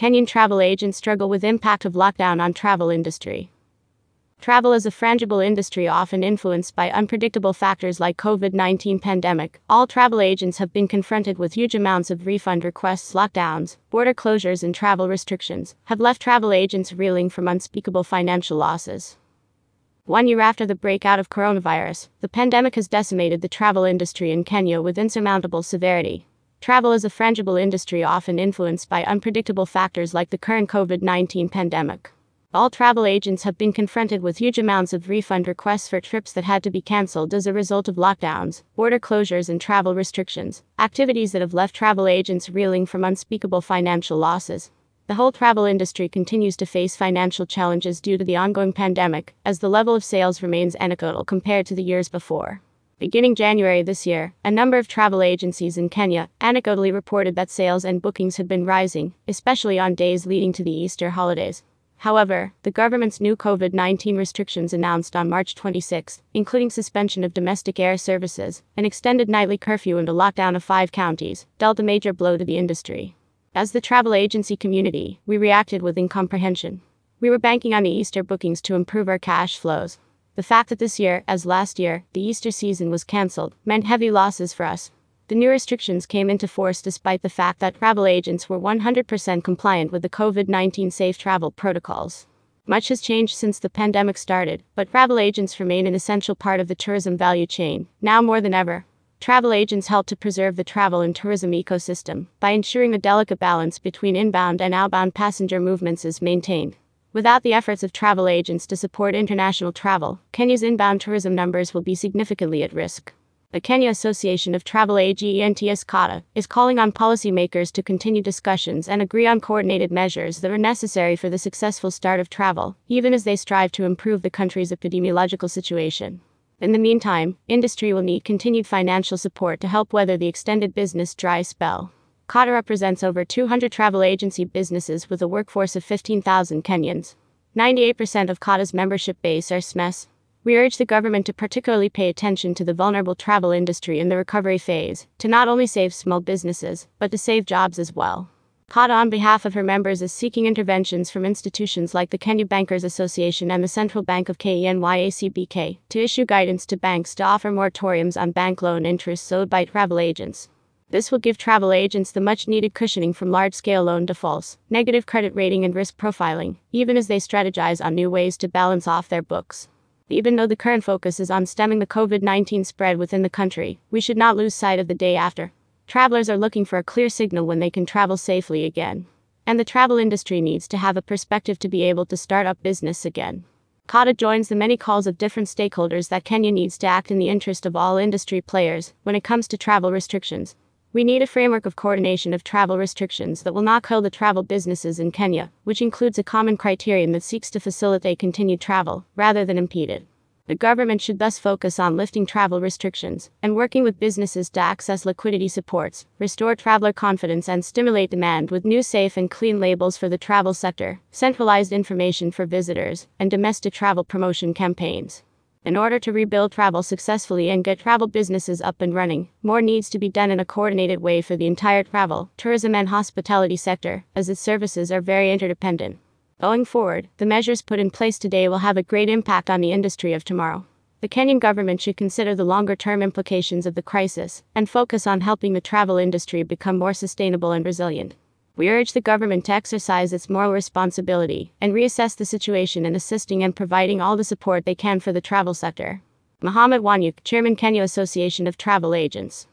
Kenyan travel agents struggle with impact of lockdown on travel industry. Travel is a frangible industry often influenced by unpredictable factors like COVID-19 pandemic. All travel agents have been confronted with huge amounts of refund requests, lockdowns, border closures and travel restrictions have left travel agents reeling from unspeakable financial losses. One year after the breakout of coronavirus, the pandemic has decimated the travel industry in Kenya with insurmountable severity. Travel is a frangible industry often influenced by unpredictable factors like the current COVID 19 pandemic. All travel agents have been confronted with huge amounts of refund requests for trips that had to be cancelled as a result of lockdowns, border closures, and travel restrictions, activities that have left travel agents reeling from unspeakable financial losses. The whole travel industry continues to face financial challenges due to the ongoing pandemic, as the level of sales remains anecdotal compared to the years before. Beginning January this year, a number of travel agencies in Kenya anecdotally reported that sales and bookings had been rising, especially on days leading to the Easter holidays. However, the government's new COVID 19 restrictions announced on March 26, including suspension of domestic air services, an extended nightly curfew, and a lockdown of five counties, dealt a major blow to the industry. As the travel agency community, we reacted with incomprehension. We were banking on the Easter bookings to improve our cash flows. The fact that this year, as last year, the Easter season was cancelled, meant heavy losses for us. The new restrictions came into force despite the fact that travel agents were 100% compliant with the COVID 19 safe travel protocols. Much has changed since the pandemic started, but travel agents remain an essential part of the tourism value chain, now more than ever. Travel agents help to preserve the travel and tourism ecosystem by ensuring a delicate balance between inbound and outbound passenger movements is maintained. Without the efforts of travel agents to support international travel, Kenya's inbound tourism numbers will be significantly at risk. The Kenya Association of Travel Agents KATA is calling on policymakers to continue discussions and agree on coordinated measures that are necessary for the successful start of travel, even as they strive to improve the country's epidemiological situation. In the meantime, industry will need continued financial support to help weather the extended business dry spell. KATA represents over 200 travel agency businesses with a workforce of 15,000 Kenyans. 98% of KATA's membership base are SMEs. We urge the government to particularly pay attention to the vulnerable travel industry in the recovery phase, to not only save small businesses, but to save jobs as well. KATA, on behalf of her members, is seeking interventions from institutions like the Kenya Bankers Association and the Central Bank of Kenya CBK to issue guidance to banks to offer moratoriums on bank loan interest owed by travel agents. This will give travel agents the much needed cushioning from large scale loan defaults, negative credit rating, and risk profiling, even as they strategize on new ways to balance off their books. Even though the current focus is on stemming the COVID 19 spread within the country, we should not lose sight of the day after. Travelers are looking for a clear signal when they can travel safely again. And the travel industry needs to have a perspective to be able to start up business again. KATA joins the many calls of different stakeholders that Kenya needs to act in the interest of all industry players when it comes to travel restrictions. We need a framework of coordination of travel restrictions that will not kill the travel businesses in Kenya, which includes a common criterion that seeks to facilitate continued travel, rather than impede it. The government should thus focus on lifting travel restrictions and working with businesses to access liquidity supports, restore traveler confidence, and stimulate demand with new safe and clean labels for the travel sector, centralized information for visitors, and domestic travel promotion campaigns. In order to rebuild travel successfully and get travel businesses up and running, more needs to be done in a coordinated way for the entire travel, tourism, and hospitality sector, as its services are very interdependent. Going forward, the measures put in place today will have a great impact on the industry of tomorrow. The Kenyan government should consider the longer term implications of the crisis and focus on helping the travel industry become more sustainable and resilient. We urge the government to exercise its moral responsibility and reassess the situation in assisting and providing all the support they can for the travel sector. Mohammed Wanyuk, Chairman Kenya Association of Travel Agents.